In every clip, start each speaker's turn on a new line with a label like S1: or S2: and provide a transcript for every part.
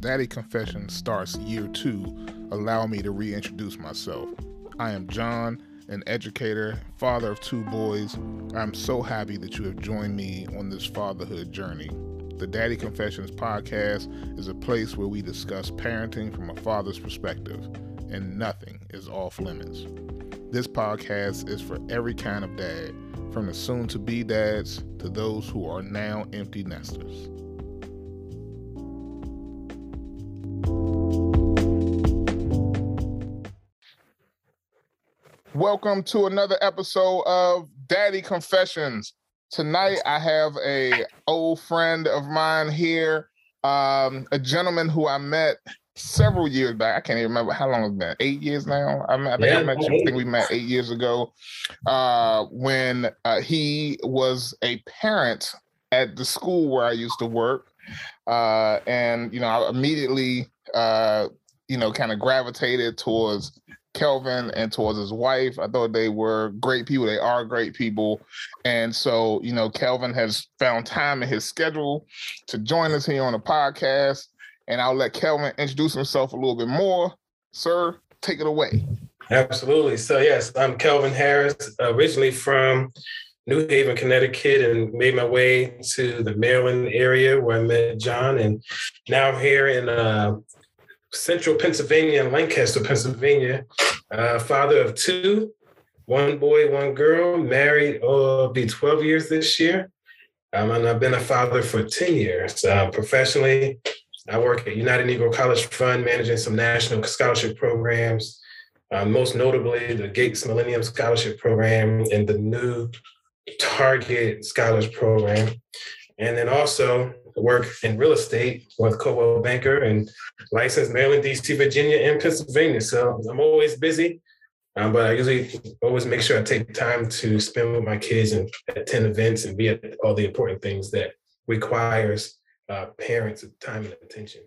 S1: Daddy Confession starts year two, allow me to reintroduce myself. I am John, an educator, father of two boys. I'm so happy that you have joined me on this fatherhood journey. The Daddy Confessions podcast is a place where we discuss parenting from a father's perspective, and nothing is off limits. This podcast is for every kind of dad, from the soon to be dads to those who are now empty nesters. Welcome to another episode of Daddy Confessions. Tonight I have a old friend of mine here, um, a gentleman who I met several years back. I can't even remember how long it's been. Eight years now. I, I think yeah, I met you. I think we met eight years ago uh, when uh, he was a parent at the school where I used to work, uh, and you know I immediately uh, you know kind of gravitated towards Kelvin and towards his wife. I thought they were great people. They are great people. And so, you know, Kelvin has found time in his schedule to join us here on the podcast. And I'll let Kelvin introduce himself a little bit more. Sir, take it away.
S2: Absolutely. So, yes, I'm Kelvin Harris, originally from New Haven, Connecticut, and made my way to the Maryland area where I met John. And now I'm here in uh, central Pennsylvania Lancaster, Pennsylvania. Uh, father of two, one boy, one girl, married, oh, be 12 years this year. Um, and I've been a father for 10 years. Uh, professionally, I work at United Negro College Fund, managing some national scholarship programs, uh, most notably the Gates Millennium Scholarship Program and the new Target Scholars Program. And then also work in real estate with Coldwell Banker and licensed Maryland, DC, Virginia, and Pennsylvania. So I'm always busy, um, but I usually always make sure I take time to spend with my kids and attend events and be at all the important things that requires uh, parents time and attention.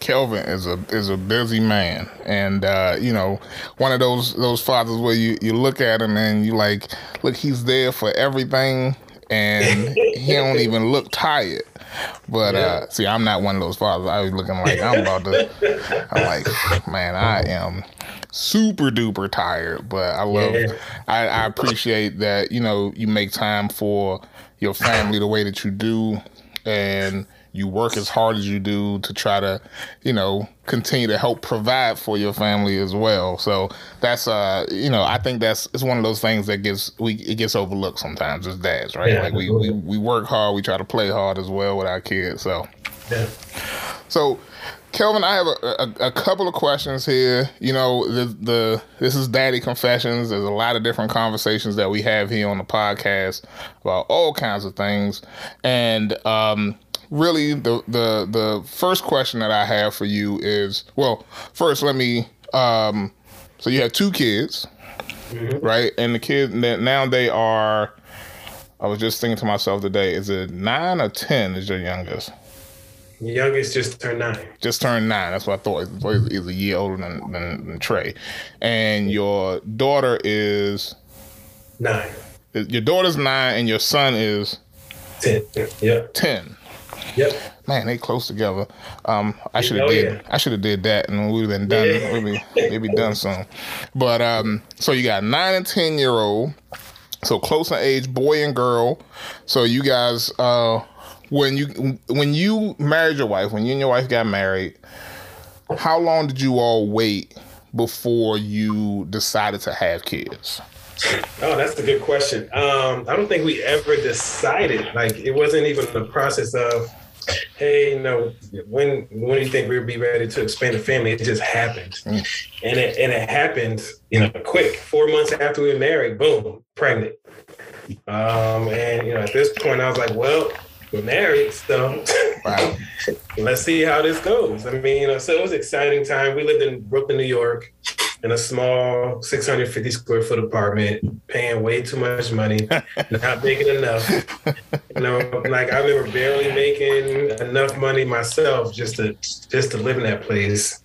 S1: Kelvin is a is a busy man, and uh, you know, one of those those fathers where you you look at him and you like, look, he's there for everything, and he don't even look tired. But yeah. uh, see, I'm not one of those fathers. I was looking like I'm about to. I'm like, man, I am super duper tired. But I love. Yeah. I, I appreciate that you know you make time for your family the way that you do, and you work as hard as you do to try to, you know, continue to help provide for your family as well. So that's uh, you know, I think that's it's one of those things that gets we it gets overlooked sometimes as dads, right? Yeah, like we, we we work hard, we try to play hard as well with our kids. So yeah. So Kelvin, I have a, a, a, couple of questions here. You know, the, the this is Daddy Confessions. There's a lot of different conversations that we have here on the podcast about all kinds of things, and um, really the the the first question that I have for you is well, first let me um so you have two kids, mm-hmm. right? And the kids now they are I was just thinking to myself today, is it nine or ten is your youngest?
S2: youngest just turned nine.
S1: Just turned nine. That's what I thought. He's a year older than, than, than Trey. And your daughter is
S2: nine.
S1: Your daughter's nine, and your son is
S2: ten. Yeah,
S1: ten.
S2: Yep.
S1: Man, they close together. Um, I should have did. Yeah. I should have did that, and we'd have been done. Yeah. Maybe maybe done soon. But um, so you got nine and ten year old. So close in age, boy and girl. So you guys, uh, when you when you married your wife, when you and your wife got married, how long did you all wait before you decided to have kids?
S2: Oh, that's a good question. Um, I don't think we ever decided. Like, it wasn't even the process of hey, you know, when when do you think we'll be ready to expand the family? It just happened, mm. and it and it happened, you know, quick. Four months after we were married, boom, pregnant. Um, and you know, at this point, I was like, well, we're married, so wow. let's see how this goes. I mean, you know, so it was exciting time. We lived in Brooklyn, New York in a small 650 square foot apartment, paying way too much money, not making enough. You know, like I remember barely making enough money myself just to just to live in that place,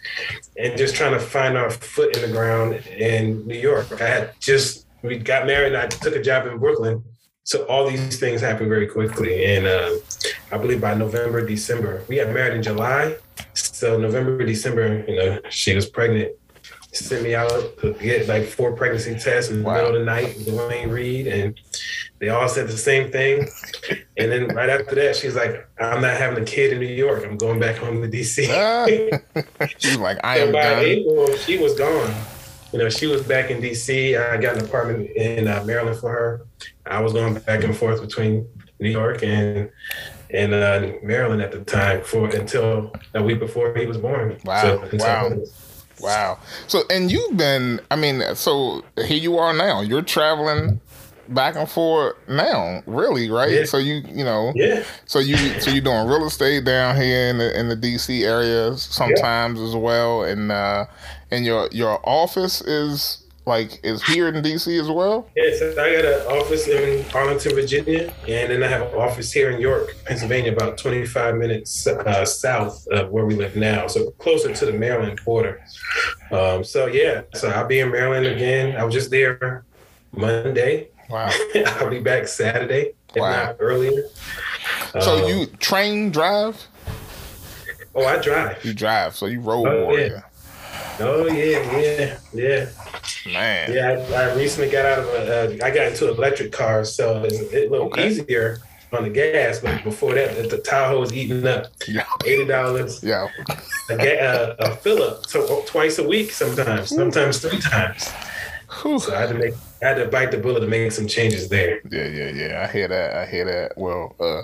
S2: and just trying to find our foot in the ground in New York. I had just we got married, and I took a job in Brooklyn, so all these things happened very quickly. And uh, I believe by November, December, we got married in July. So November, December, you know, she was pregnant. Sent me out to get like four pregnancy tests in the wow. middle of the night with Duane Reade, and they all said the same thing. And then right after that, she's like, "I'm not having a kid in New York. I'm going back home to DC."
S1: she's like, "I am." by done.
S2: April, she was gone. You know, she was back in DC. I got an apartment in uh, Maryland for her. I was going back and forth between New York and and uh, Maryland at the time for until a week before he was born.
S1: Wow! So, wow! Wow. So, and you've been, I mean, so here you are now. You're traveling back and forth now, really, right?
S2: Yeah.
S1: So you, you know,
S2: yeah.
S1: So you, so you're doing real estate down here in the in the DC area sometimes yeah. as well, and uh, and your your office is like is here in DC as well?
S2: Yes, I got an office in Arlington, Virginia, and then I have an office here in York, Pennsylvania, about 25 minutes uh, south of where we live now, so closer to the Maryland border. Um, so yeah, so I'll be in Maryland again. I was just there Monday.
S1: Wow.
S2: I'll be back Saturday, if wow. not earlier.
S1: So um, you train, drive?
S2: Oh, I drive.
S1: You drive, so you road oh, warrior.
S2: Yeah. Oh yeah, yeah, yeah.
S1: Man.
S2: Yeah, I, I recently got out of a. Uh, I got into electric cars, so it's a little okay. easier on the gas. But before that, the Tahoe was eating up.
S1: Yeah.
S2: Eighty dollars.
S1: Yeah.
S2: A, ga- a, a fill up so twice a week, sometimes, sometimes three times. Whew. So I had to make I had to bite the bullet to make some changes there.
S1: Yeah, yeah, yeah. I hear that. I hear that. Well, uh,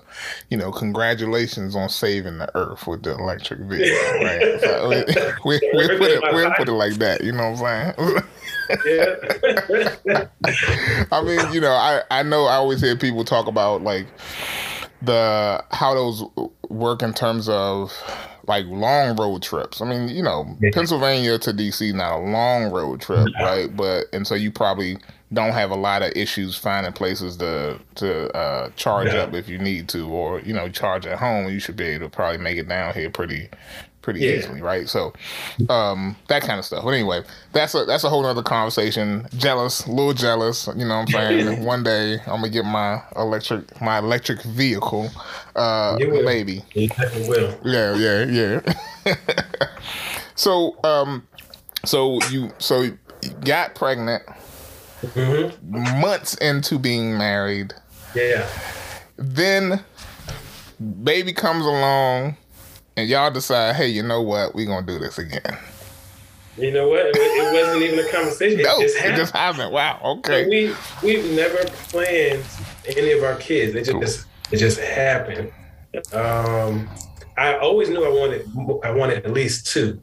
S1: you know, congratulations on saving the earth with the electric vehicle, right? So we, we, we, put it we put it like that. You know what I'm saying?
S2: yeah.
S1: I mean, you know, I I know I always hear people talk about like the how those work in terms of like long road trips. I mean, you know, Pennsylvania to DC not a long road trip, right? But and so you probably don't have a lot of issues finding places to to uh, charge yeah. up if you need to, or you know, charge at home. You should be able to probably make it down here pretty pretty yeah. easily, right? So um, that kind of stuff. But anyway, that's a that's a whole other conversation. Jealous, a little jealous. You know what I'm saying? One day I'm gonna get my electric my electric vehicle. Uh, maybe. Yeah, yeah, yeah. so um, so you so you got pregnant
S2: mm-hmm.
S1: months into being married.
S2: Yeah.
S1: Then baby comes along and y'all decide, hey, you know what? We're gonna do this again.
S2: You know what? It, it wasn't even a conversation.
S1: no,
S2: it just happened.
S1: It just happened. Wow. Okay.
S2: we we've never planned any of our kids. It just cool. it just happened. Um, I always knew I wanted I wanted at least two,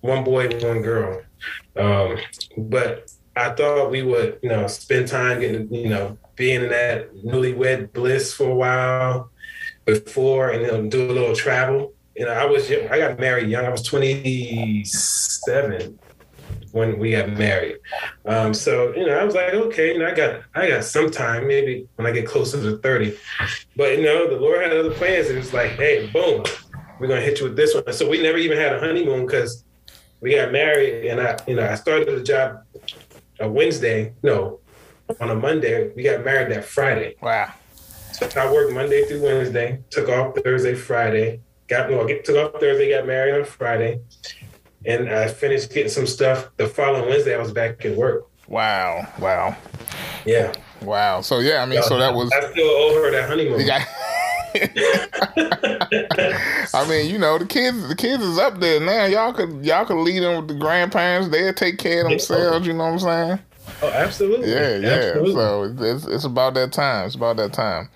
S2: one boy, one girl. Um, but I thought we would, you know, spend time getting, you know, being in that newlywed bliss for a while before, and then do a little travel. You know, I was I got married young. I was 27 when we got married. Um, so you know, I was like, okay, you know, I got I got some time, maybe when I get closer to 30. But you know, the Lord had other plans. It was like, hey, boom, we're gonna hit you with this one. So we never even had a honeymoon because we got married, and I, you know, I started a job a Wednesday, no, on a Monday. We got married that Friday.
S1: Wow.
S2: So I worked Monday through Wednesday, took off Thursday, Friday, got no, took off Thursday, got married on Friday, and I finished getting some stuff. The following Wednesday, I was back at work.
S1: Wow! Wow!
S2: Yeah.
S1: Wow. So yeah, I mean, so, so that was.
S2: I still owe her that honeymoon.
S1: I mean, you know, the kids, the kids is up there now. Y'all could, y'all could lead them with the grandparents. They'll take care of themselves. You know what I'm saying?
S2: Oh, absolutely.
S1: Yeah, yeah.
S2: Absolutely.
S1: So it's it's about that time. It's about that time.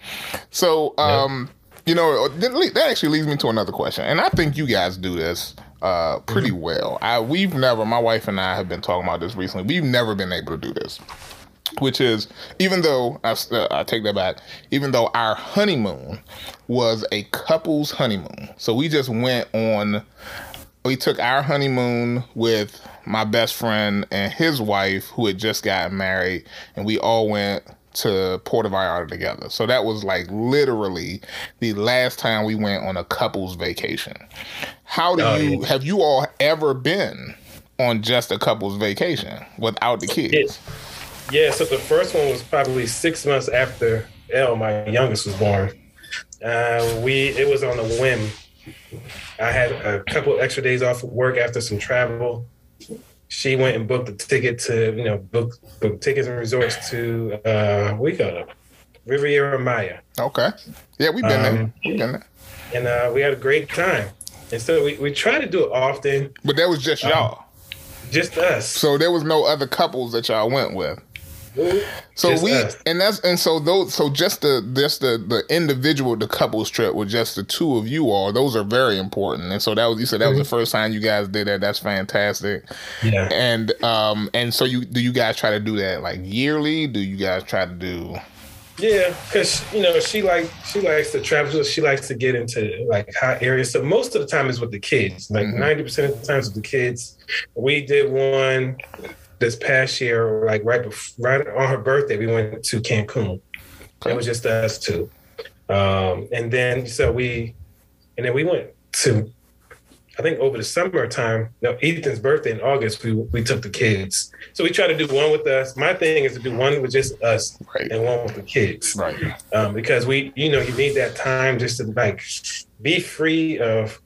S1: So, um, yeah. you know, that actually leads me to another question, and I think you guys do this uh pretty mm-hmm. well. I we've never, my wife and I have been talking about this recently. We've never been able to do this which is even though I, uh, I, take that back, even though our honeymoon was a couple's honeymoon, so we just went on. We took our honeymoon with my best friend and his wife, who had just gotten married, and we all went to Puerto Vallarta together. So that was like literally the last time we went on a couple's vacation. How do oh, you yeah. have you all ever been on just a couple's vacation without the kids?
S2: Yeah, so the first one was probably six months after L, my youngest, was born. Uh, we it was on a whim. I had a couple extra days off of work after some travel. She went and booked a ticket to, you know, book book tickets and resorts to uh we got it, Riviera Maya.
S1: Okay. Yeah, we've been um, there. We've been there.
S2: And uh, we had a great time. And so we, we try to do it often.
S1: But that was just um, y'all. Um,
S2: just us.
S1: So there was no other couples that y'all went with. So just we us. and that's and so those so just the just the the individual the couples trip with just the two of you all those are very important and so that was you said that was the mm-hmm. first time you guys did that that's fantastic
S2: yeah
S1: and um and so you do you guys try to do that like yearly do you guys try to do
S2: yeah, because you know she like she likes to travel. She likes to get into like hot areas. So most of the time is with the kids. Like mm-hmm. 90 percent of the times with the kids. We did one this past year, like right before, right on her birthday. We went to Cancun. Okay. It was just us two, um, and then so we, and then we went to I think over the summertime, no, Ethan's birthday in August, we we took the kids. So we try to do one with us. My thing is to do one with just us right. and one with the kids.
S1: Right.
S2: Um, because we, you know, you need that time just to like be free of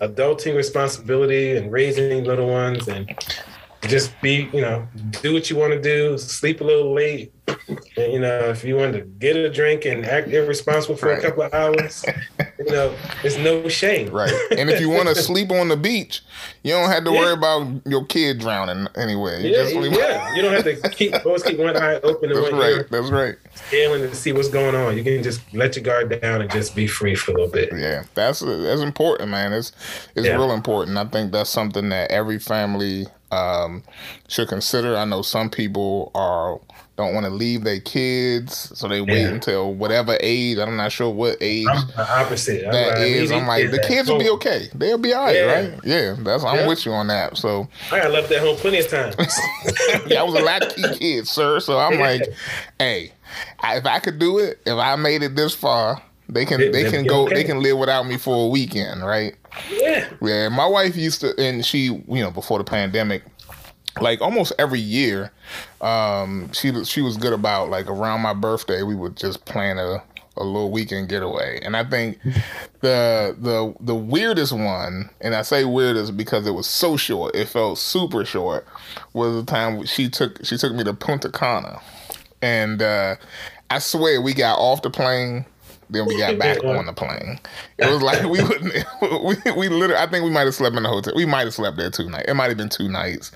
S2: adulting responsibility and raising little ones and just be, you know, do what you want to do, sleep a little late. And, you know, if you want to get a drink and act irresponsible for right. a couple of hours, you know, it's no shame.
S1: Right. And if you want to sleep on the beach, you don't have to yeah. worry about your kid drowning anyway.
S2: You yeah, yeah. You don't have to keep always keep one eye open and
S1: That's
S2: one
S1: right.
S2: ear
S1: That's right.
S2: Scaling to see what's going on. You can just let your guard down and just be free for a little bit.
S1: Yeah, that's that's important, man. It's it's yeah. real important. I think that's something that every family um, should consider. I know some people are don't want to leave their kids, so they wait until whatever age. I'm not sure what age
S2: I'm the opposite.
S1: that I'm is. I'm like, the kids will be okay. They'll be all right, yeah. right? Yeah, that's I'm yeah. with you on that. So
S2: I got left at home plenty of times.
S1: yeah, I was a latchkey kid, sir. So I'm like, hey, if I could do it, if I made it this far, they can they, they can go okay. they can live without me for a weekend, right?
S2: Yeah. Yeah.
S1: My wife used to, and she, you know, before the pandemic, like almost every year, um, she she was good about like around my birthday, we would just plan a a little weekend getaway. And I think the the the weirdest one, and I say weirdest because it was so short, it felt super short, was the time she took she took me to Punta Cana. And uh, I swear we got off the plane then we got back on the plane. It was like we wouldn't. We we literally. I think we might have slept in the hotel. We might have slept there two nights. It might have been two nights.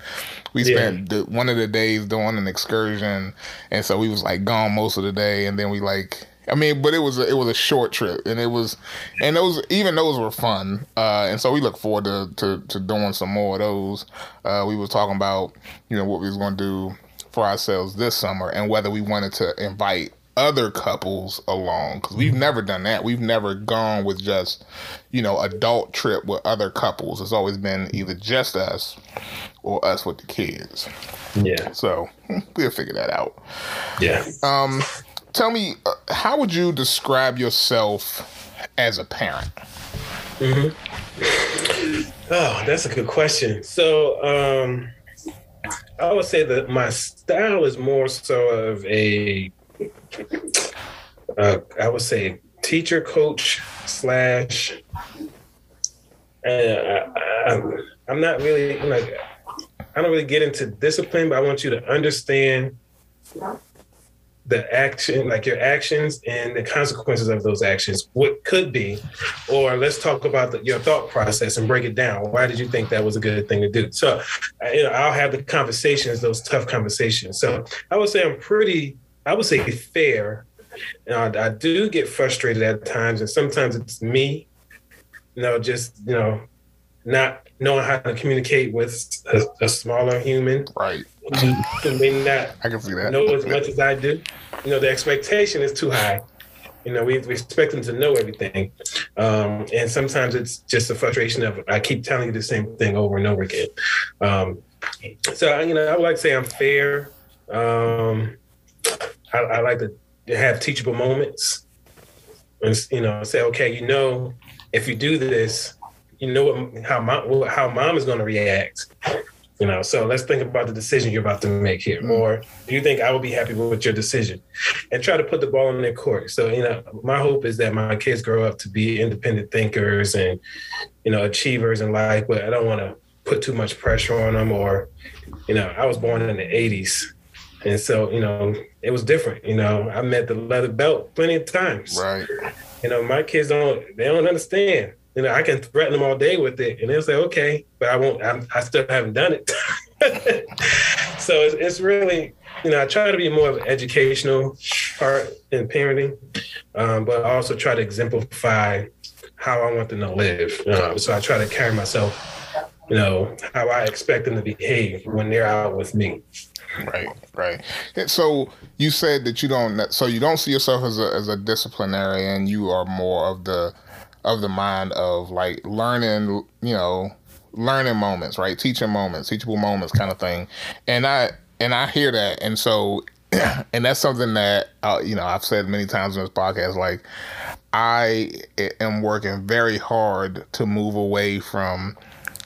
S1: We spent yeah. the, one of the days doing an excursion, and so we was like gone most of the day, and then we like. I mean, but it was a, it was a short trip, and it was, and those even those were fun, uh, and so we look forward to, to, to doing some more of those. Uh, we was talking about you know what we was going to do for ourselves this summer, and whether we wanted to invite other couples along because we've never done that. We've never gone with just, you know, adult trip with other couples. It's always been either just us or us with the kids.
S2: Yeah.
S1: So we'll figure that out.
S2: Yeah.
S1: Um, tell me, uh, how would you describe yourself as a parent?
S2: Mm-hmm. Oh, that's a good question. So, um, I would say that my style is more so of a uh, I would say teacher, coach, slash. Uh, I, am not really like I don't really get into discipline, but I want you to understand the action, like your actions and the consequences of those actions. What could be, or let's talk about the, your thought process and break it down. Why did you think that was a good thing to do? So, you know, I'll have the conversations, those tough conversations. So, I would say I'm pretty I would say fair. I, I do get frustrated at times, and sometimes it's me, you know, just you know, not knowing how to communicate with a, a smaller human,
S1: right?
S2: Who may not
S1: I can see that.
S2: know as much as I do. You know, the expectation is too high. You know, we, we expect them to know everything, um, and sometimes it's just a frustration of I keep telling you the same thing over and over again. Um, so you know, I would like to say I'm fair. Um, I, I like to have teachable moments and you know say okay you know if you do this you know what how mom how mom is going to react You know, so let's think about the decision you're about to make here. Mm-hmm. Or do you think I will be happy with your decision? And try to put the ball in their court. So, you know, my hope is that my kids grow up to be independent thinkers and, you know, achievers in life, but I don't want to put too much pressure on them or, you know, I was born in the 80s. And so, you know, it was different. You know, I met the leather belt plenty of times.
S1: Right.
S2: You know, my kids don't, they don't understand you know, I can threaten them all day with it, and they'll say, "Okay," but I won't. I'm, i still haven't done it. so it's, it's, really, you know, I try to be more of an educational part in parenting, um, but I also try to exemplify how I want them to live. Um, so I try to carry myself, you know, how I expect them to behave when they're out with me.
S1: Right, right. So you said that you don't. So you don't see yourself as a as a disciplinarian. You are more of the of the mind of like learning, you know, learning moments, right? Teaching moments, teachable moments kind of thing. And I and I hear that. And so and that's something that uh, you know, I've said many times in this podcast like I am working very hard to move away from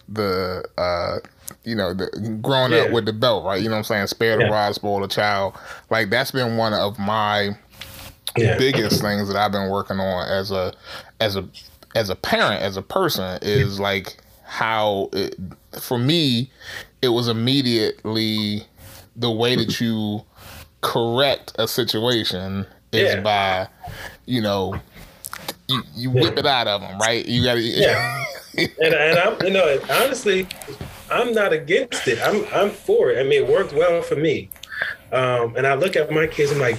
S1: the uh you know, the growing yeah. up with the belt, right? You know what I'm saying? Spare the yeah. rod, spoil the child. Like that's been one of my yeah. biggest things that I've been working on as a as a as a parent, as a person, is like how it, for me, it was immediately the way that you correct a situation is yeah. by, you know, you, you whip yeah. it out of them, right? You got to.
S2: Yeah. and, and I'm, you know, honestly, I'm not against it. I'm, I'm for it. I mean, it worked well for me. Um, and I look at my kids, I'm like,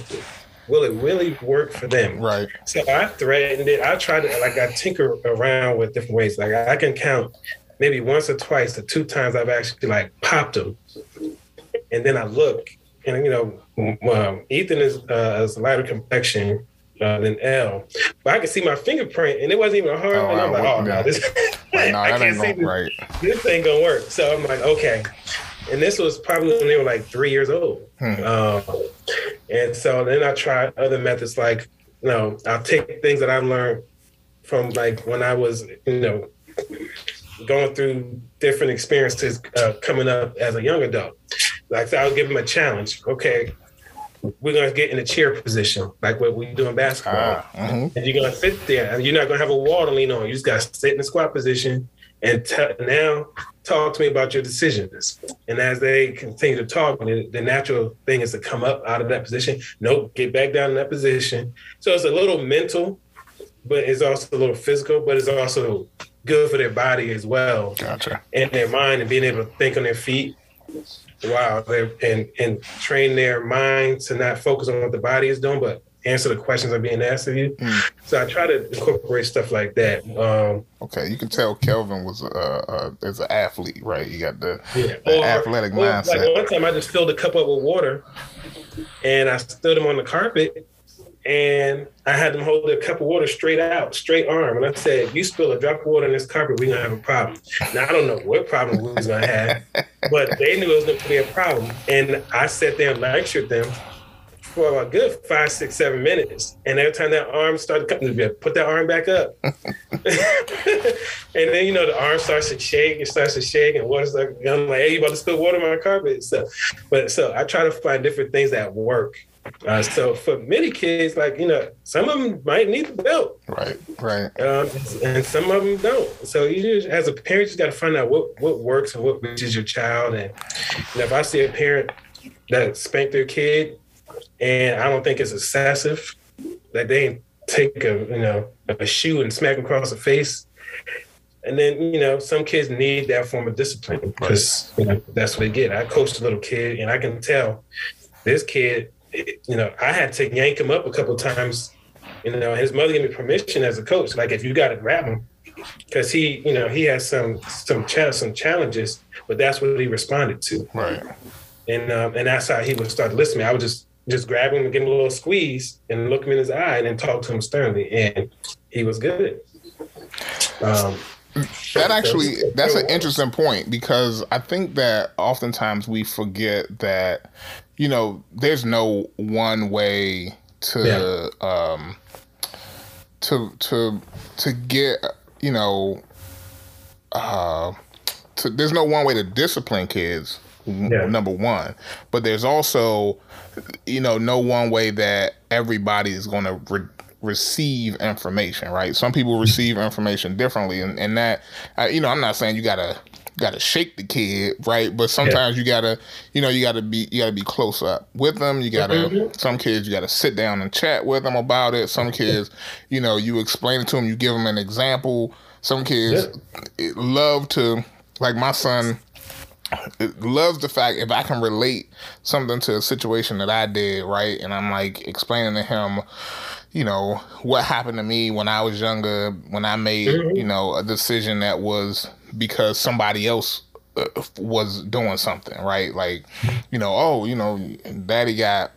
S2: will it really work for them?
S1: Right.
S2: So I threatened it. I tried to like I tinker around with different ways. Like I can count maybe once or twice the two times I've actually like popped them, and then I look and you know um, Ethan is uh, is lighter complexion. Uh, than L, but I could see my fingerprint, and it wasn't even hard. Oh, and I'm like, oh no, this, right, no, I can't see this, right. this ain't gonna work. So I'm like, okay, and this was probably when they were like three years old. Hmm. Um, and so then I tried other methods like, you know, I'll take things that I've learned from like when I was, you know, going through different experiences uh, coming up as a young adult. Like so I'll give them a challenge. Okay, we're gonna get in a chair position, like what we do in basketball. Uh. And you're gonna sit there and you're not gonna have a wall to lean on. You just gotta sit in the squat position and t- now talk to me about your decisions. And as they continue to talk, the natural thing is to come up out of that position. Nope, get back down in that position. So it's a little mental, but it's also a little physical, but it's also good for their body as well.
S1: Gotcha.
S2: And their mind and being able to think on their feet. Wow. And and train their mind to not focus on what the body is doing, but answer the questions that are being asked of you. Mm. So I try to incorporate stuff like that. Um,
S1: okay, you can tell Kelvin was uh, uh as an athlete, right? You got the, yeah. the or, athletic or, mindset.
S2: Like one time, I just filled a cup up with water, and I stood him on the carpet, and I had them hold a cup of water straight out, straight arm, and I said, "If you spill a drop of water in this carpet, we're gonna have a problem." Now I don't know what problem we was gonna have, but they knew it was gonna be a problem, and I sat there and lectured them for a good five, six, seven minutes. And every time that arm started coming, put that arm back up. and then, you know, the arm starts to shake, it starts to shake, and water's like, I'm like, hey, you about to spill water on my carpet. So, but so I try to find different things that work. Uh, so for many kids, like, you know, some of them might need the belt.
S1: Right, right.
S2: Um, and some of them don't. So you just, as a parent, you just got to find out what, what works and what reaches your child. And you know, if I see a parent that spanked their kid and I don't think it's excessive. that they take a you know a shoe and smack them across the face. And then, you know, some kids need that form of discipline because you know, that's what they get. I coached a little kid and I can tell this kid, you know, I had to yank him up a couple times. You know, his mother gave me permission as a coach. Like, if you got to grab him, because he, you know, he has some some ch- some challenges, but that's what he responded to.
S1: Right.
S2: And um, and that's how he would start listening. I would just just grab him and give him a little squeeze and look him in his eye and then talk to him sternly. And he was good. Um,
S1: that actually that's an interesting point because I think that oftentimes we forget that you know there's no one way to yeah. um to to to get you know uh to, there's no one way to discipline kids. Yeah. Number one, but there's also, you know, no one way that everybody is going to re- receive information, right? Some people receive information differently, and, and that, uh, you know, I'm not saying you gotta gotta shake the kid, right? But sometimes yeah. you gotta, you know, you gotta be you gotta be close up with them. You gotta mm-hmm. some kids you gotta sit down and chat with them about it. Some kids, you know, you explain it to them, you give them an example. Some kids yeah. love to, like my son loves the fact if I can relate something to a situation that I did, right? And I'm like explaining to him, you know, what happened to me when I was younger, when I made, mm-hmm. you know, a decision that was because somebody else uh, was doing something, right? Like, you know, oh, you know, daddy got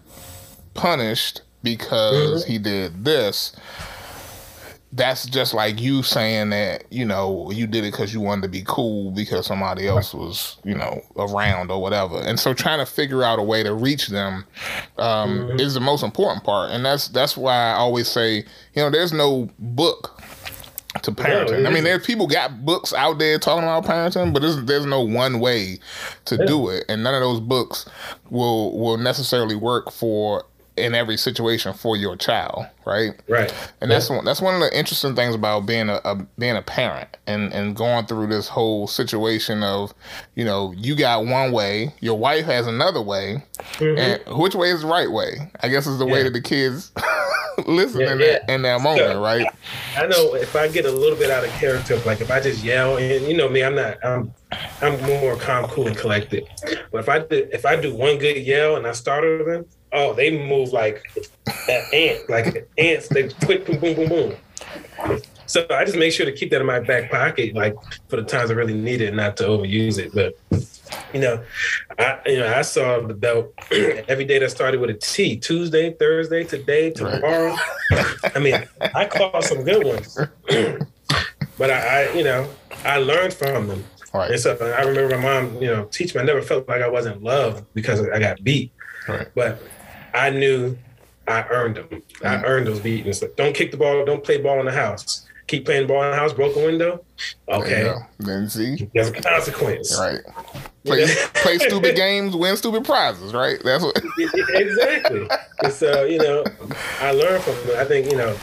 S1: punished because mm-hmm. he did this that's just like you saying that you know you did it because you wanted to be cool because somebody else was you know around or whatever and so trying to figure out a way to reach them um, mm-hmm. is the most important part and that's that's why i always say you know there's no book to parenting. No, I mean, there's people got books out there talking about parenting, but there's, there's no one way to yeah. do it, and none of those books will will necessarily work for in every situation for your child, right?
S2: Right.
S1: And yeah. that's one that's one of the interesting things about being a, a, being a parent and and going through this whole situation of, you know, you got one way, your wife has another way, mm-hmm. and which way is the right way? I guess is the yeah. way that the kids listen yeah, in, that, in that moment, so, right?
S2: I know if I get a little bit out of character, like if I just yell, and you know me, I'm not, I'm, I'm more calm, cool, and collected. But if I do, if I do one good yell and I startle them, oh, they move like an ant, like ants. They quick, boom, boom, boom, boom. So I just make sure to keep that in my back pocket, like for the times I really need it, not to overuse it. But you know, I you know I saw the belt every day that started with a T. Tuesday, Thursday, today, tomorrow. Right. I mean, I caught some good ones, but I, I, you know I learned from them. Right. And so I remember my mom, you know, teach me. I never felt like I wasn't loved because I got beat. Right. But I knew I earned them. I earned those beatings. Like, don't kick the ball. Don't play ball in the house. Keep playing ball in the house. Broken window. Okay.
S1: Then see,
S2: there's a consequence.
S1: Right. Play, play stupid games, win stupid prizes. Right. That's what.
S2: exactly. So you know, I learned from it. I think you know,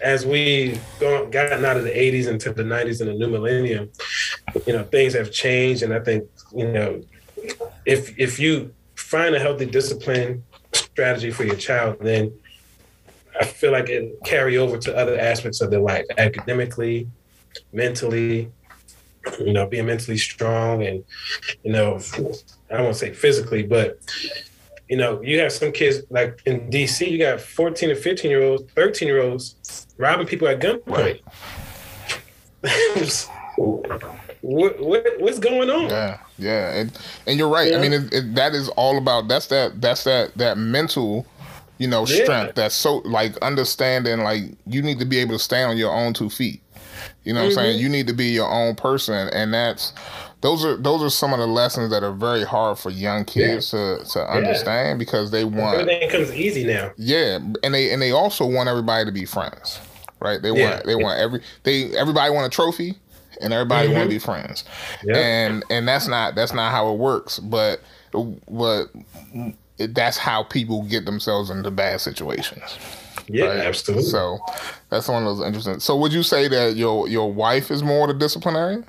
S2: as we gone, gotten out of the 80s into the 90s and the new millennium, you know, things have changed, and I think you know, if if you find a healthy discipline strategy for your child, then I feel like it carry over to other aspects of their life, academically, mentally, you know, being mentally strong and, you know, I won't say physically, but you know, you have some kids like in DC, you got 14 and 15 year olds, 13 year olds robbing people at gunpoint. what, what, what's going on?
S1: Yeah, yeah, and and you're right. Yeah. I mean, it, it, that is all about that's that that's that that mental, you know, strength. Yeah. That's so like understanding like you need to be able to stand on your own two feet. You know what mm-hmm. I'm saying? Mm-hmm. You need to be your own person, and that's those are those are some of the lessons that are very hard for young kids yeah. to to understand because they want
S2: everything comes easy now.
S1: Yeah, and they and they also want everybody to be friends, right? They want they want every they everybody want a trophy, and everybody mm-hmm. want to be friends. Yep. And and that's not that's not how it works. But but that's how people get themselves into bad situations.
S2: Yeah, right? absolutely.
S1: So that's one of those interesting. So would you say that your your wife is more the disciplinarian?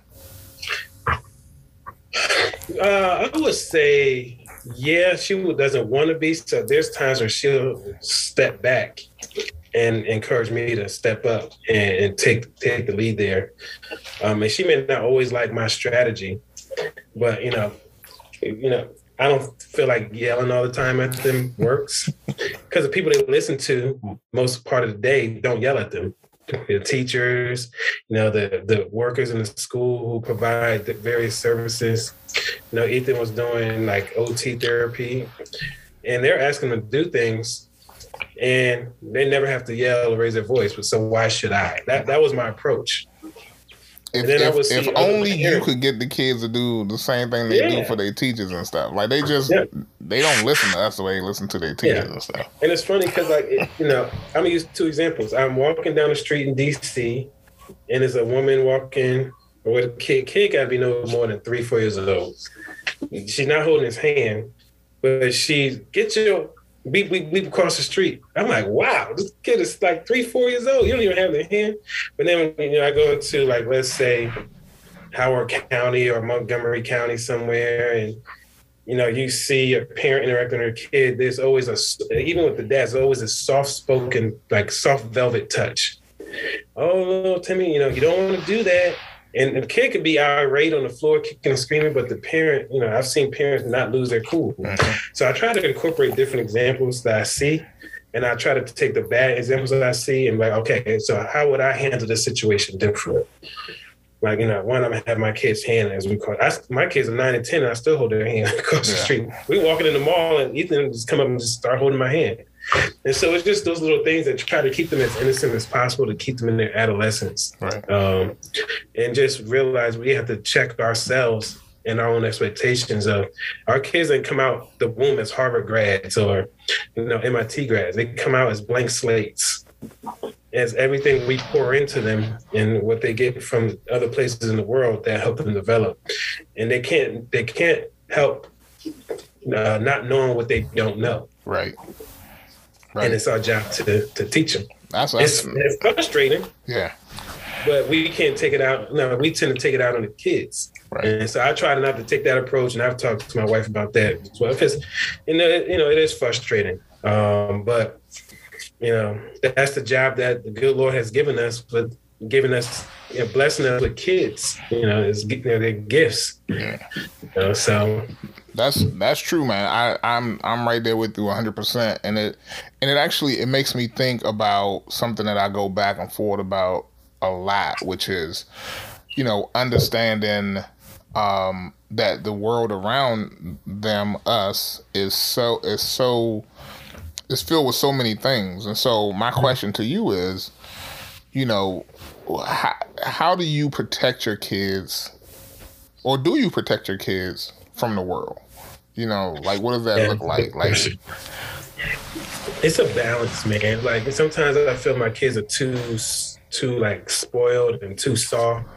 S2: Uh, I would say yeah, she doesn't want to be. So there's times where she'll step back and encourage me to step up and, and take take the lead there. Um, and she may not always like my strategy, but you know, you know, I don't feel like yelling all the time at them works because the people they listen to most part of the day don't yell at them. The teachers, you know, the the workers in the school who provide the various services. You know, Ethan was doing like OT therapy, and they're asking to do things and they never have to yell or raise their voice. But so why should I? That that was my approach.
S1: If, if, if only you could get the kids to do the same thing they yeah. do for their teachers and stuff. Like they just yeah. they don't listen to us the way they listen to their teachers yeah. and stuff.
S2: And it's funny because like it, you know I'm gonna use two examples. I'm walking down the street in DC, and there's a woman walking or with a kid, kid got to be no more than three, four years old. She's not holding his hand, but she gets your we, we, we across the street. I'm like, wow, this kid is like three, four years old. You don't even have the hand. But then, you know, I go to like, let's say Howard County or Montgomery County somewhere, and you know, you see a parent interacting with their kid. There's always a, even with the dads, always a soft-spoken, like soft velvet touch. Oh, little Timmy, you know, you don't want to do that. And the kid could be irate on the floor, kicking and screaming, but the parent, you know, I've seen parents not lose their cool. Mm-hmm. So I try to incorporate different examples that I see, and I try to take the bad examples that I see and like, okay, so how would I handle this situation different? Like, you know, one, I'm gonna have my kid's hand, as we call it. I, my kids are nine and 10, and I still hold their hand across yeah. the street. We walking in the mall, and Ethan just come up and just start holding my hand. And so it's just those little things that try to keep them as innocent as possible to keep them in their adolescence.
S1: Right.
S2: Um, and just realize we have to check ourselves and our own expectations of our kids didn't come out the womb as Harvard grads or you know MIT grads. They come out as blank slates as everything we pour into them and what they get from other places in the world that help them develop and they can't they can't help uh, not knowing what they don't know
S1: right
S2: right and it's our job to to teach them
S1: that's,
S2: that's it's, it's frustrating
S1: yeah
S2: but we can't take it out no we tend to take it out on the kids
S1: Right.
S2: And so I try not to take that approach, and I've talked to my wife about that as well. Because you know, you know, it is frustrating. Um, but you know, that's the job that the good Lord has given us, but giving us, you know, blessing us with kids. You know, is you know, their gifts.
S1: Yeah.
S2: You know, so
S1: that's that's true, man. I I'm I'm right there with you 100, percent and it and it actually it makes me think about something that I go back and forth about a lot, which is, you know, understanding um, that the world around them, us, is so is so is filled with so many things. And so my question to you is, you know, how, how do you protect your kids or do you protect your kids from the world? You know, like what does that yeah. look like? Like
S2: it's a balance, man. Like sometimes I feel my kids are too too like spoiled and too soft.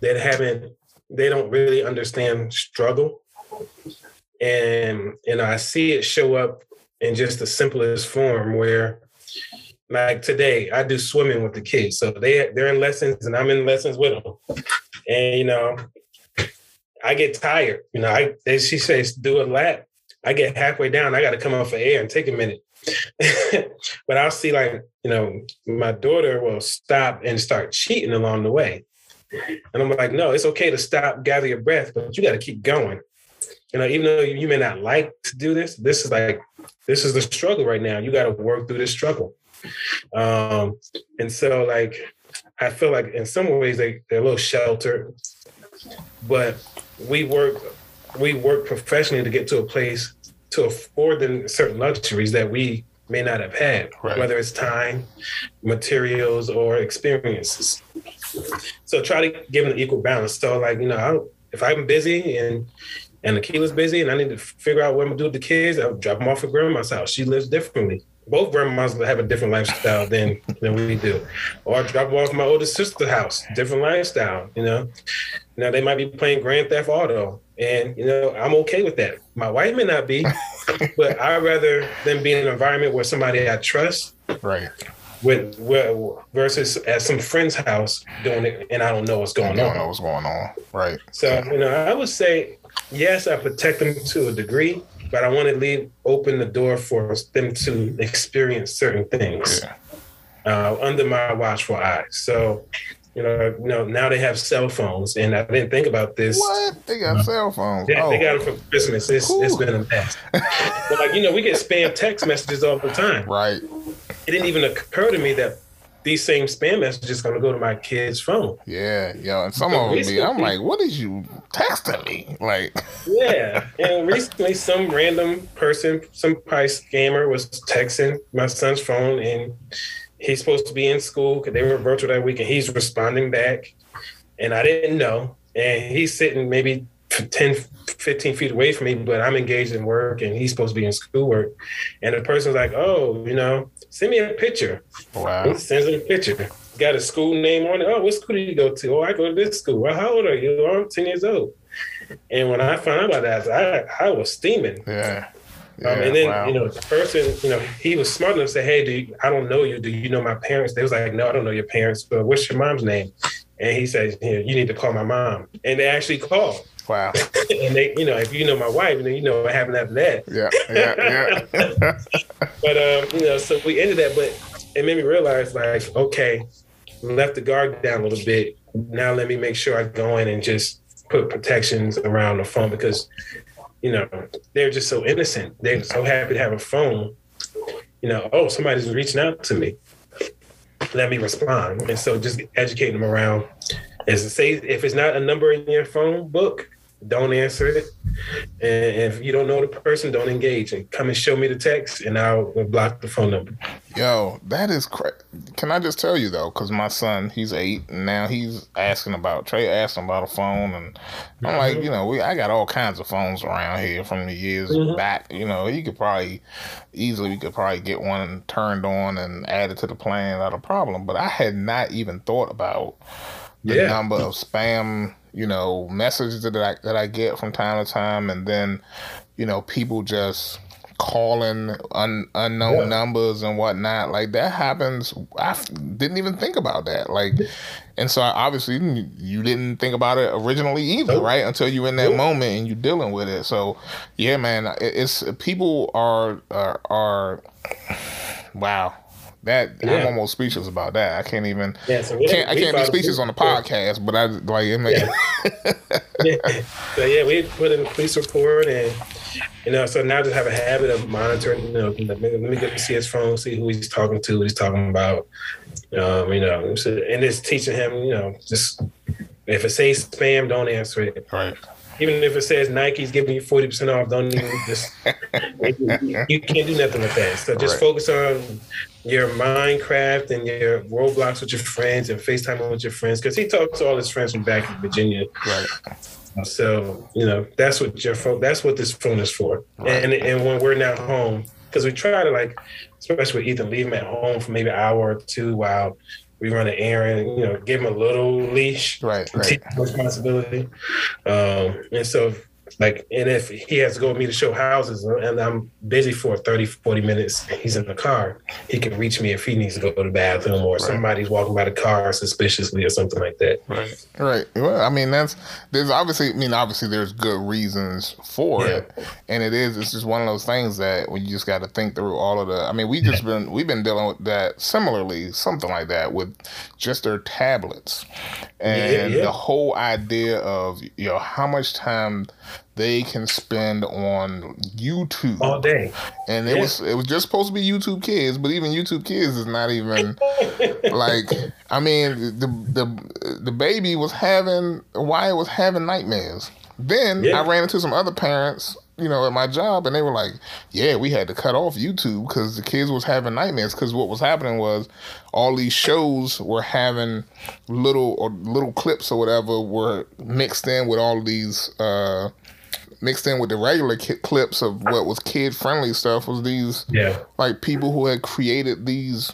S2: They haven't they don't really understand struggle. And and I see it show up in just the simplest form where like today I do swimming with the kids. So they they're in lessons and I'm in lessons with them. And you know, I get tired. You know, I as she says do a lap. I get halfway down, I gotta come up for air and take a minute. but I'll see like, you know, my daughter will stop and start cheating along the way. And I'm like, no, it's okay to stop, gather your breath, but you got to keep going. You know, even though you may not like to do this, this is like this is the struggle right now. You got to work through this struggle. Um, and so, like, I feel like in some ways they, they're a little sheltered, but we work we work professionally to get to a place to afford them certain luxuries that we may not have had, right. whether it's time, materials, or experiences. So try to give them an equal balance. So, like, you know, I, if I'm busy and and the Akila's busy and I need to figure out what I'm gonna do with the kids, I'll drop them off at grandma's house. She lives differently. Both grandmas have a different lifestyle than than we do. Or drop them off my older sister's house, different lifestyle, you know. Now they might be playing Grand Theft Auto. And you know, I'm okay with that. My wife may not be, but I'd rather them be in an environment where somebody I trust.
S1: Right.
S2: With, with versus at some friend's house doing it and I don't know what's going on. I
S1: don't know what's going on. Right.
S2: So, you know, I would say yes, I protect them to a degree, but I want to leave open the door for them to experience certain things yeah. uh, under my watchful eyes. So, you know, you know, now they have cell phones, and I didn't think about this.
S1: What they got cell phones?
S2: Yeah, oh. they got them for Christmas. It's, it's been a mess. but like you know, we get spam text messages all the time.
S1: Right.
S2: It didn't even occur to me that these same spam messages gonna go to my kid's phone.
S1: Yeah, yo, and some of them be, I'm like, what is you texting me? Like,
S2: yeah. And recently, some random person, some price scammer, was texting my son's phone, and he's supposed to be in school because they were virtual that week, and he's responding back, and I didn't know, and he's sitting maybe 10, 15 feet away from me, but I'm engaged in work and he's supposed to be in schoolwork. And the person's like, oh, you know, send me a picture.
S1: Wow.
S2: He sends him a picture. Got a school name on it. Oh, what school did you go to? Oh, I go to this school. Well, how old are you? Oh, I'm 10 years old. And when I found out about that, I, I was steaming.
S1: Yeah.
S2: Yeah, um, and then wow. you know the person, you know, he was smart enough to say, "Hey, do you, I don't know you. Do you know my parents?" They was like, "No, I don't know your parents. But what's your mom's name?" And he said, "You need to call my mom." And they actually called.
S1: Wow.
S2: and they, you know, if you know my wife, then you know what happened after that.
S1: Yeah, yeah,
S2: yeah. but um, you know, so we ended that, but it made me realize, like, okay, left the guard down a little bit. Now let me make sure I go in and just put protections around the phone because you know, they're just so innocent. They're so happy to have a phone. You know, oh, somebody's reaching out to me. Let me respond. And so just educating them around as to say if it's not a number in your phone book, don't answer it. And if you don't know the person, don't engage and come and show me the text and I'll block the phone number.
S1: Yo, that is crazy. Can I just tell you though, because my son, he's eight, and now he's asking about Trey asking about a phone, and I'm mm-hmm. like, you know, we I got all kinds of phones around here from the years mm-hmm. back. You know, he could probably easily we could probably get one turned on and added to the plan, not a problem. But I had not even thought about the yeah. number of spam you know, messages that I that I get from time to time, and then, you know, people just calling un, unknown yeah. numbers and whatnot. Like that happens. I didn't even think about that. Like, and so obviously you didn't think about it originally either, nope. right? Until you're in that nope. moment and you're dealing with it. So, yeah, man, it's people are are, are wow. That yeah. I'm almost speechless about that. I can't even. Yeah, so can't, I can't be speechless on the podcast, but I like it.
S2: Yeah. yeah. So yeah, we put in a police report, and you know, so now just have a habit of monitoring. You know, let me, let me go see his phone, see who he's talking to, what he's talking about. Um, you know, so, and it's teaching him. You know, just if it says spam, don't answer it.
S1: Right
S2: even if it says Nike's giving you forty percent off, don't even just you, you, can't do nothing with that. So just right. focus on your Minecraft and your Roblox with your friends and FaceTime with your friends because he talks to all his friends from back in Virginia.
S1: Right.
S2: So you know that's what your phone. That's what this phone is for. Right. And and when we're not home, because we try to like, especially with Ethan, leave him at home for maybe an hour or two while we run an errand. You know, give him a little leash.
S1: Right. Right.
S2: Responsibility. Um, and so like, and if he has to go with me to show houses uh, and I'm busy for 30, 40 minutes, he's in the car, he can reach me if he needs to go to the bathroom or right. somebody's walking by the car suspiciously or something like that.
S1: Right. Right. Well, I mean, that's, there's obviously, I mean, obviously there's good reasons for yeah. it. And it is, it's just one of those things that when you just got to think through all of the, I mean, we just been, we've been dealing with that similarly, something like that with just their tablets and yeah, yeah. the whole idea of, you know, how much time they can spend on YouTube
S2: all day.
S1: And it yeah. was it was just supposed to be YouTube Kids, but even YouTube Kids is not even like I mean the the the baby was having Wyatt was having nightmares. Then yeah. I ran into some other parents, you know, at my job, and they were like, "Yeah, we had to cut off YouTube because the kids was having nightmares. Because what was happening was all these shows were having little or little clips or whatever were mixed in with all these." Uh, mixed in with the regular ki- clips of what was kid friendly stuff was these
S2: yeah
S1: like people who had created these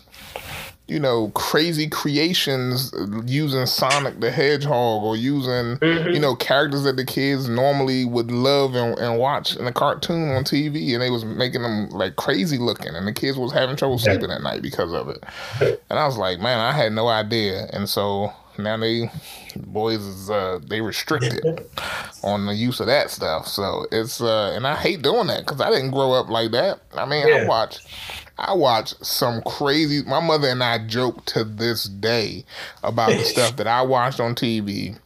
S1: you know crazy creations using Sonic the Hedgehog or using mm-hmm. you know characters that the kids normally would love and, and watch in a cartoon on TV and they was making them like crazy looking and the kids was having trouble sleeping yeah. at night because of it and I was like man I had no idea and so now they boys is uh they restricted on the use of that stuff. So it's uh and I hate doing that because I didn't grow up like that. I mean yeah. I watch I watch some crazy my mother and I joke to this day about the stuff that I watched on TV.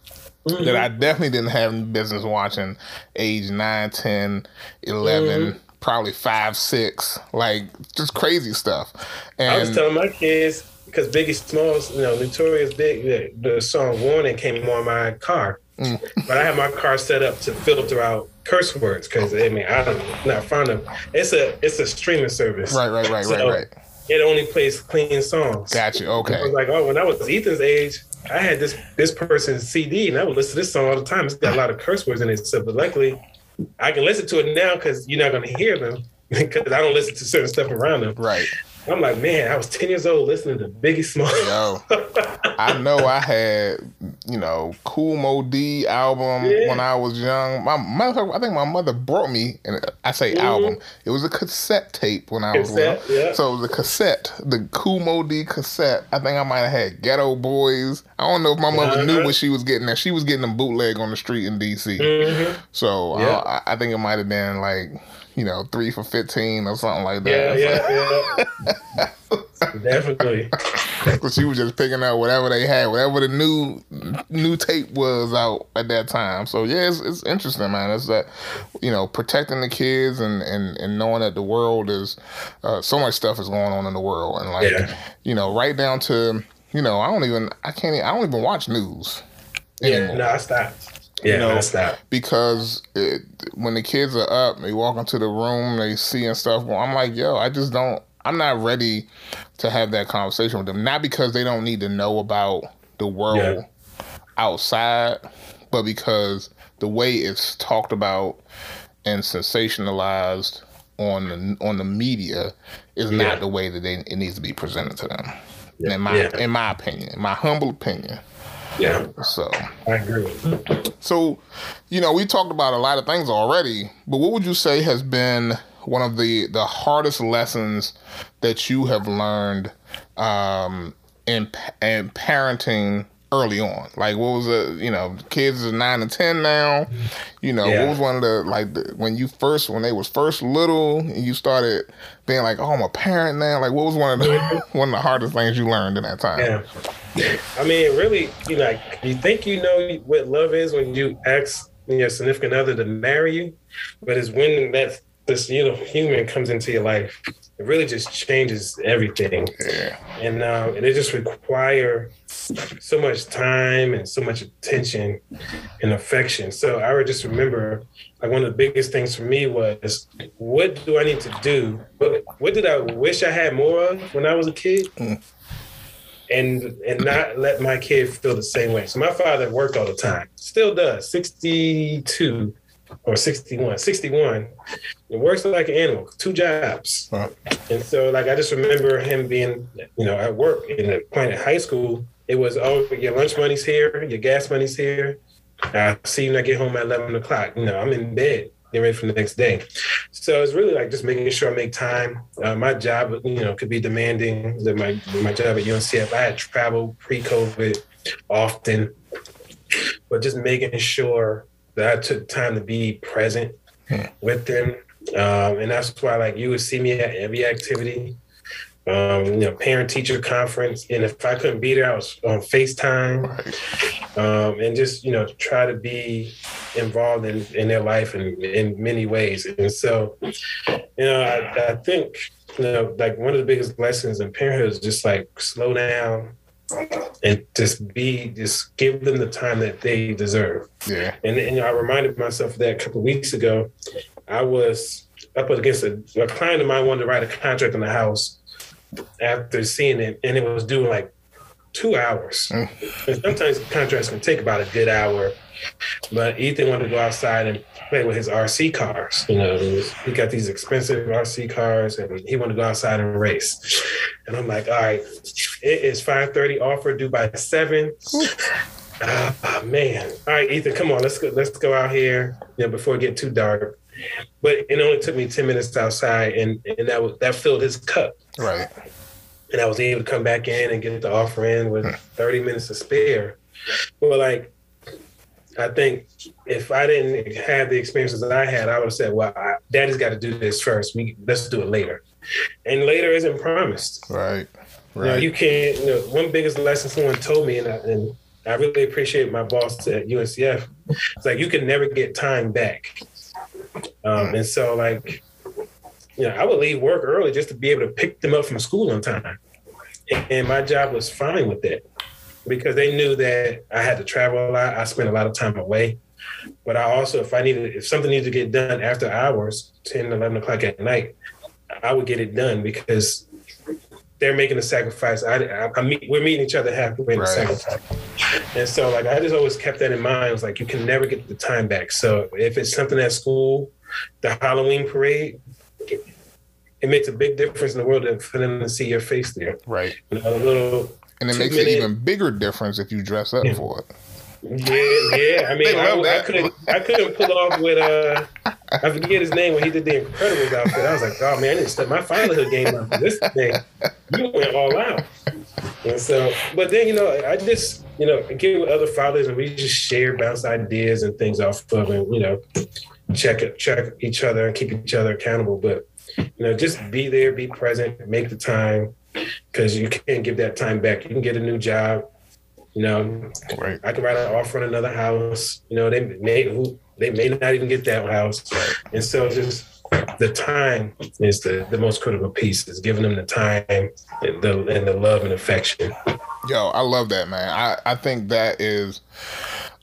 S1: Mm-hmm. That I definitely didn't have business watching age 9, 10, 11, mm-hmm. Probably 5, 6, like just crazy stuff.
S2: And I was telling my kids, because Biggie Smalls, you know, Notorious Big, the, the song "Warning" came on my car, mm. but I had my car set up to filter out curse words because I mean I'm not fond of. It's a it's a streaming service.
S1: Right, right, right, so right, right.
S2: It only plays clean songs.
S1: Got you. Okay.
S2: I was like, oh, when I was Ethan's age, I had this this person's CD, and I would listen to this song all the time. It's got a lot of curse words in it, so but luckily, I can listen to it now because you're not going to hear them because I don't listen to certain stuff around them.
S1: Right.
S2: I'm like, man, I was 10 years old listening to Biggie Smalls.
S1: Yo, I know I had, you know, Cool Moe Dee album yeah. when I was young. My mother, I think my mother brought me, and I say mm-hmm. album, it was a cassette tape when I cassette, was little. Yeah. So it was a cassette, the Cool Moe Dee cassette. I think I might have had Geto Boys. I don't know if my mother uh-huh. knew what she was getting that. She was getting them bootleg on the street in DC. Mm-hmm. So yeah. I, I think it might have been like you know, three for fifteen or something like that.
S2: Yeah, yeah, yeah. Definitely.
S1: so she was just picking out whatever they had, whatever the new new tape was out at that time. So yeah, it's, it's interesting, man. It's that you know protecting the kids and and, and knowing that the world is uh, so much stuff is going on in the world, and like yeah. you know, right down to you know, I don't even I can't I don't even watch news.
S2: Anymore. Yeah, no, I stopped. Yeah, you know, that's that.
S1: Because it, when the kids are up, they walk into the room, they see and stuff. Well, I'm like, yo, I just don't. I'm not ready to have that conversation with them. Not because they don't need to know about the world yeah. outside, but because the way it's talked about and sensationalized on the on the media is yeah. not the way that they, it needs to be presented to them. Yeah. In my in my opinion, in my humble opinion.
S2: Yeah.
S1: So
S2: I agree.
S1: So, you know, we talked about a lot of things already, but what would you say has been one of the the hardest lessons that you have learned um, in in parenting early on? Like, what was the you know, kids are nine and ten now. You know, yeah. what was one of the like the, when you first when they was first little and you started being like, oh, I'm a parent now. Like, what was one of the one of the hardest things you learned in that time?
S2: Yeah. I mean, really, you know, you think you know what love is when you ask your significant other to marry you, but it's when that this you know human comes into your life, it really just changes everything.
S1: Yeah.
S2: And uh, and it just require so much time and so much attention and affection. So I would just remember like one of the biggest things for me was what do I need to do? What, what did I wish I had more of when I was a kid? Mm and and not let my kid feel the same way. So my father worked all the time, still does, 62 or 61, 61. It works like an animal, two jobs. Huh. And so like I just remember him being, you know, at work in the point at high school, it was oh your lunch money's here, your gas money's here. I see you when I get home at eleven o'clock. You know, I'm in bed get ready for the next day. So it's really like just making sure I make time. Uh, my job, you know, could be demanding. My my job at UNCF, I had travel pre-COVID often, but just making sure that I took time to be present hmm. with them. Um, and that's why, like, you would see me at every activity um, you know, parent teacher conference. And if I couldn't be there, I was on FaceTime um, and just, you know, try to be involved in, in their life in, in many ways. And so, you know, I, I think, you know, like one of the biggest lessons in parenthood is just like slow down, and just be just give them the time that they deserve.
S1: Yeah.
S2: And, and I reminded myself of that a couple weeks ago. I was up against a, a client of mine wanted to write a contract on the house after seeing it, and it was due like two hours. Mm. And sometimes contracts can take about a good hour. But Ethan wanted to go outside and play with his RC cars. You know, he got these expensive RC cars, and he wanted to go outside and race. And I'm like, all right, it is 5:30. Offer due by seven. Oh, man! All right, Ethan, come on, let's go. Let's go out here. You know, before it get too dark. But it only took me ten minutes outside, and and that was that filled his cup.
S1: Right.
S2: And I was able to come back in and get the offer in with hmm. 30 minutes to spare. But like, I think if I didn't have the experiences that I had, I would have said, "Well, I, Daddy's got to do this first. We let's do it later." And later isn't promised.
S1: Right. Right. You,
S2: know, you can't. You know, one biggest lesson someone told me, and I, and I really appreciate my boss at UNCF. It's like you can never get time back. Um, hmm. and so, like, you know, I would leave work early just to be able to pick them up from school on time. And my job was fine with that because they knew that I had to travel a lot. I spent a lot of time away. But I also, if I needed, if something needed to get done after hours, 10, 11 o'clock at night, I would get it done because they're making a sacrifice. I, I, I meet, we're meeting each other halfway in right. the sacrifice. And so, like, I just always kept that in mind. It's like, you can never get the time back. So if it's something at school, the Halloween parade, it makes a big difference in the world for them to see your face there.
S1: Right.
S2: You know, a little.
S1: And it makes an even bigger difference if you dress up
S2: Yeah.
S1: for it.
S2: Yeah, yeah. I mean, I, I couldn't, I couldn't pull off with uh, I forget his name when he did the Incredibles outfit. I was like, oh man, I need to step my fatherhood game up. for This thing, you went all out. And so, but then you know, I just you know get with other fathers and we just share, bounce ideas and things off of, and you know, check it, check each other and keep each other accountable. But you know, just be there, be present, make the time, because you can't give that time back. You can get a new job. You know,
S1: Right.
S2: I can write an offer on another house. You know, they may who they may not even get that house, and so just the time is the, the most critical piece. Is giving them the time and the and the love and affection.
S1: Yo, I love that, man. I, I think that is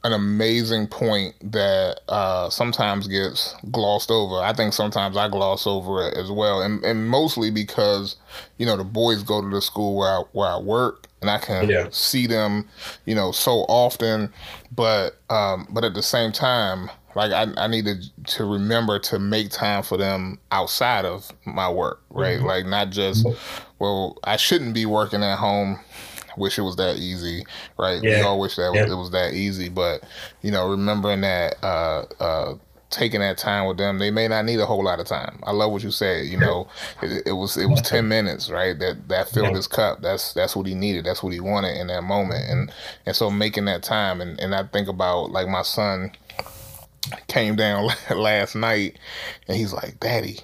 S1: an amazing point that uh, sometimes gets glossed over. I think sometimes I gloss over it as well, and and mostly because you know the boys go to the school where I, where I work, and I can
S2: Yeah.
S1: see them, you know, so often. But um, but at the same time, like I, I needed to remember to make time for them outside of my work, right?
S2: Mhm.
S1: Like not just well, I shouldn't be working at home. Wish it was that easy, right? We all wish that
S2: Yeah.
S1: it was that easy, but you know, remembering that uh, uh, taking that time with them, they may not need a whole lot of time. I love what you said. You know, it, it was it was ten minutes, right? That that filled
S2: Yeah.
S1: his cup. That's that's what he needed. That's what he wanted in that moment, and and so making that time, and and I think about like my son came down last night, and he's like, "Daddy."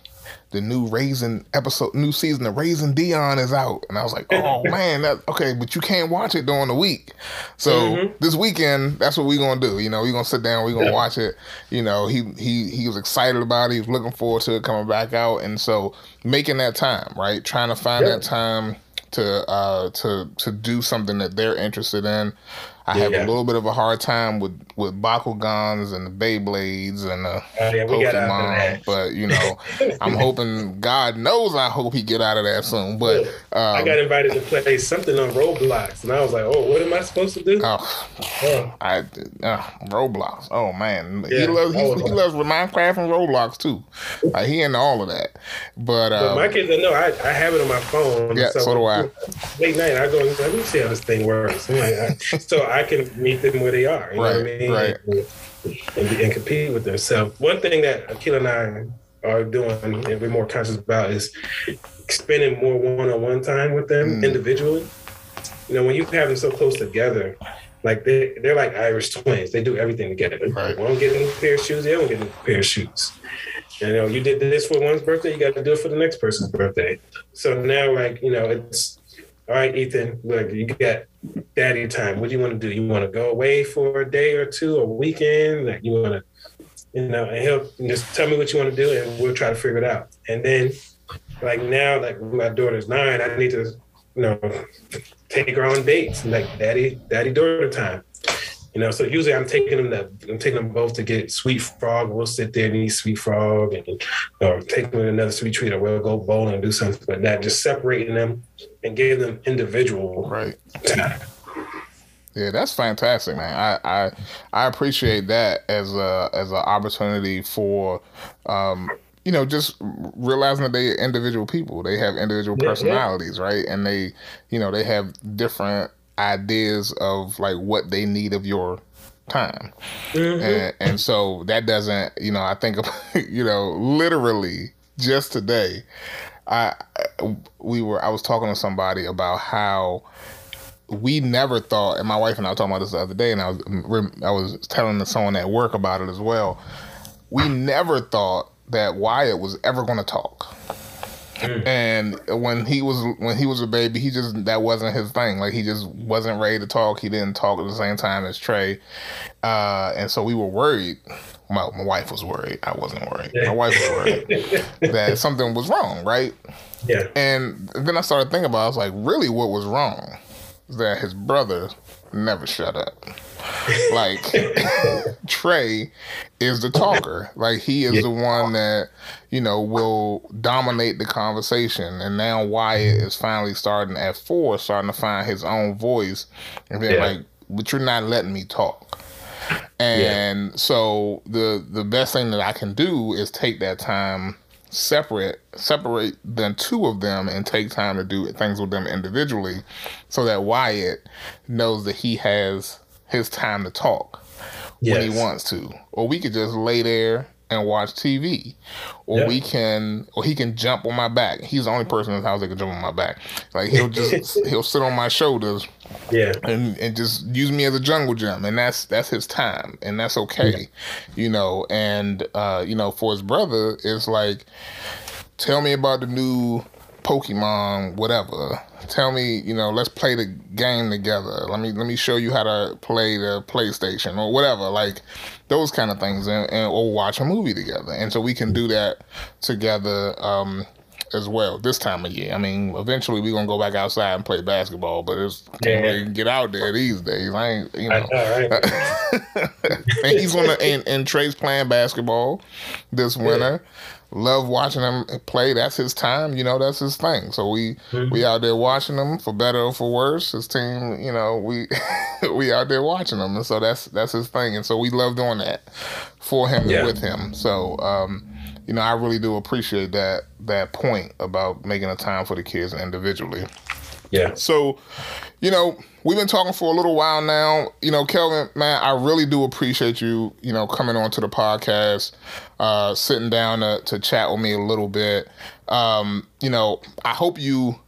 S1: The new Raising episode, new season of Raising Dion is out, and I was like, "Oh man, that okay." But you can't watch it during the week, so
S2: Mhm.
S1: this weekend, that's what we're gonna do. You know, we're gonna sit down, we're gonna
S2: Yeah.
S1: watch it. You know, he he he was excited about it. He was looking forward to it coming back out, and so making that time, right? Trying to find
S2: Yeah.
S1: that time to uh to to do something that they're interested in. I have a little bit of a hard time with with Bakugans and the Beyblades and the
S2: Uh, yeah, we got out of
S1: Pokemon,
S2: that.
S1: but you know, I'm hoping God knows I hope he get out of that soon. But um,
S2: I got invited to play something on Roblox, and I was like, oh, what am I supposed to do?
S1: oh,
S2: Oh,
S1: I uh, Roblox. Oh man, he loves he, he loves Minecraft and Roblox too. Like he into all of that. But,
S2: But
S1: um,
S2: my kids, know I, I have it on my phone.
S1: Yeah, so do I.
S2: Late night, I go, let me see how this thing works. Like, I- so I can meet them where they are. You know what I
S1: Right,
S2: mean?
S1: right.
S2: And, and compete with them. So one thing that Akil and I are doing and we're more conscious about is spending more one-on-one time with them
S1: Mm.
S2: individually. You know, when you have them so close together, like they they're like Irish twins. They do everything together.
S1: Right.
S2: One get a pair of shoes, the other one get a pair of shoes. You know, you did this for one's birthday, you got to do it for the next person's birthday. So now, like, you know, it's all right, Ethan. Look, you got daddy time. What do you want to do? You want to go away for a day or two, a weekend? Like, you want to, you know, and he'll just tell me what you want to do, and we'll try to figure it out. And then, like now, like my daughter's nine, I need to, you know, take her on dates, like daddy, daddy, daughter time. You know, so usually I'm taking them that I'm taking them both to get sweetFrog. We'll sit there and eat sweetFrog, and or take them to another sweet treat, or we'll go bowling and do something like that. Just separating them and giving them individual
S1: right.
S2: time.
S1: Yeah, that's fantastic, man. I, I I appreciate that as a as an opportunity for um you know just realizing that they're individual people. They have individual
S2: Yeah, yeah.
S1: personalities, right? And they you know they have different ideas of like what they need of your time.
S2: Mhm.
S1: And, and so that doesn't, you know, I think, you know, literally just today, I we were I was talking to somebody about how we never thought, and my wife and I were talking about this the other day, and I was I was telling someone at work about it as well. We never thought that Wyatt was ever going to talk.
S2: Mm.
S1: And when he was when he was a baby, he just that wasn't his thing. Like he just wasn't ready to talk. He didn't talk at the same time as Trey, uh, and so we were worried. My, my wife was worried. I wasn't worried. My wife was worried that something was wrong, right?
S2: yeah.
S1: And then I started thinking about. It, I was like, really, what was wrong? That his brother never shut up. like Trey is the talker. Like he is
S2: Yeah.
S1: the one that you know will dominate the conversation. And now Wyatt is finally starting at four, starting to find his own voice, and being
S2: Yeah.
S1: like, "But you're not letting me talk." And so the the best thing that I can do is take that time separate separate the two of them and take time to do things with them individually so that Wyatt knows that he has his time to talk yes. when he wants to. Or we could just lay there and watch TV. Or yep. we can or he can jump on my back. He's the only person in the house that can jump on my back. Like he'll just he'll sit on my shoulders.
S2: Yeah.
S1: And and just use me as a jungle gym. And that's that's his time. And that's okay. Yeah. You know, and uh, you know, for his brother, it's like tell me about the new Pokemon, whatever. Tell me, you know, let's play the game together. Let me let me show you how to play the PlayStation or whatever. Like those kind of things, and, and or watch a movie together. And so we can do that together um, as well this time of year. I mean, eventually we're gonna go back outside and play basketball, but it's can't really get out there these days. I ain't, you know. right? and he's gonna and, and Trey's playing basketball this winter. Yeah love watching him play. That's his time, you know. That's his thing. So we mm-hmm. we out there watching him for better or for worse. His team, you know, we we out there watching him, and so that's that's his thing. And so we love doing that for him yeah. and with him. So um, you know, I really do appreciate that that point about making a time for the kids individually.
S2: Yeah.
S1: So, you know, we've been talking for a little while now. You know, Kelvin, man, I really do appreciate you, you know, coming on to the podcast, uh, sitting down to, to chat with me a little bit. Um, you know, I hope you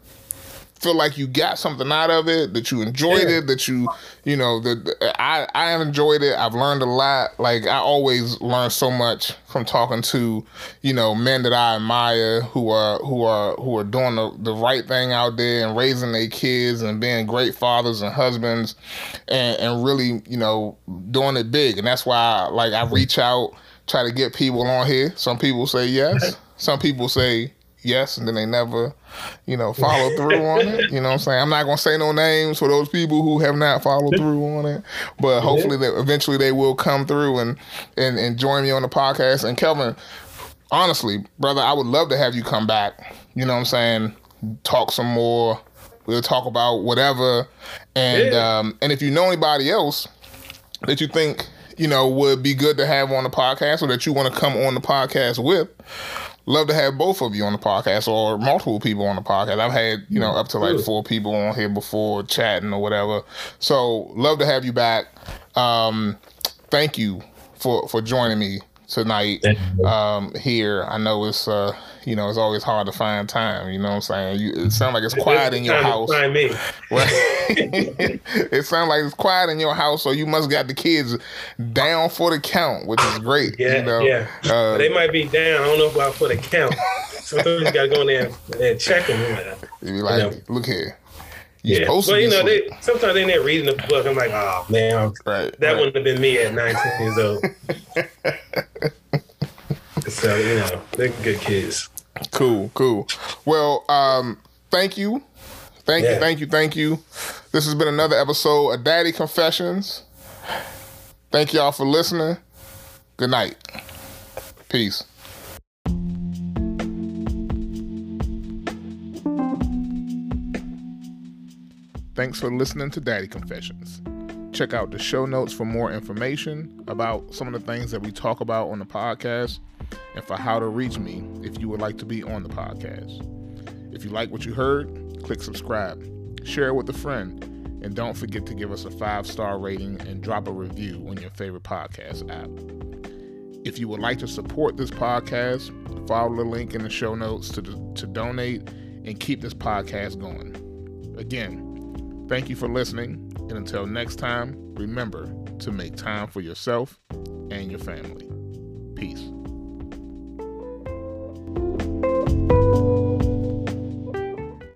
S1: feel like you got something out of it, that you enjoyed yeah. it, that you, you know, that I I have enjoyed it. I've learned a lot. Like I always learn so much from talking to, you know, men that I admire who are who are who are doing the, the right thing out there and raising their kids and being great fathers and husbands and and really, you know, doing it big. And that's why like I reach out, try to get people on here. Some people say yes. Some people say yes and then they never you know follow through on it. You know what i'm saying? I'm not going to say no names for those people who have not followed through on it but hopefully that eventually they will come through and, and and join me on the podcast. And kelvin honestly brother i would love to have you come back you know what i'm saying? Talk some more. We'll talk about whatever. And yeah. um and if you know anybody else that you think you know would be good to have on the podcast or that you want to come on the podcast with love to have both of you on the podcast or multiple people on the podcast. I've had, you know, up to like four people on here before chatting or whatever. So love to have you back. Um, thank you for for joining me tonight um, here. I know it's uh, you know it's always hard to find time. You know what I'm saying? You, it sounds like it's quiet in your house.
S2: Find me.
S1: it sounds like it's quiet in your house, so you must got the kids down for the count, which is great.
S2: Yeah,
S1: you know?
S2: yeah. Uh, they might be down. I don't know about for the count. Sometimes you gotta go in there and check them.
S1: You be like, you know, look here.
S2: You're yeah, but you know, they, sometimes they're reading the book. I'm like, oh man, right, that right. wouldn't have been me at 19 years old. so you know, they're good kids.
S1: Cool, cool. Well, um, thank you, thank yeah. you, thank you, thank you. This has been another episode of Daddy Confessions. Thank y'all for listening. Good night. Peace. Thanks for listening to Daddy Confessions. Check out the show notes for more information about some of the things that we talk about on the podcast and for how to reach me if you would like to be on the podcast. If you like what you heard, click subscribe, share it with a friend, and don't forget to give us a five star rating and drop a review on your favorite podcast app. If you would like to support this podcast, follow the link in the show notes to, to donate and keep this podcast going. Again, Thank you for listening. And until next time, remember to make time for yourself and your family. Peace.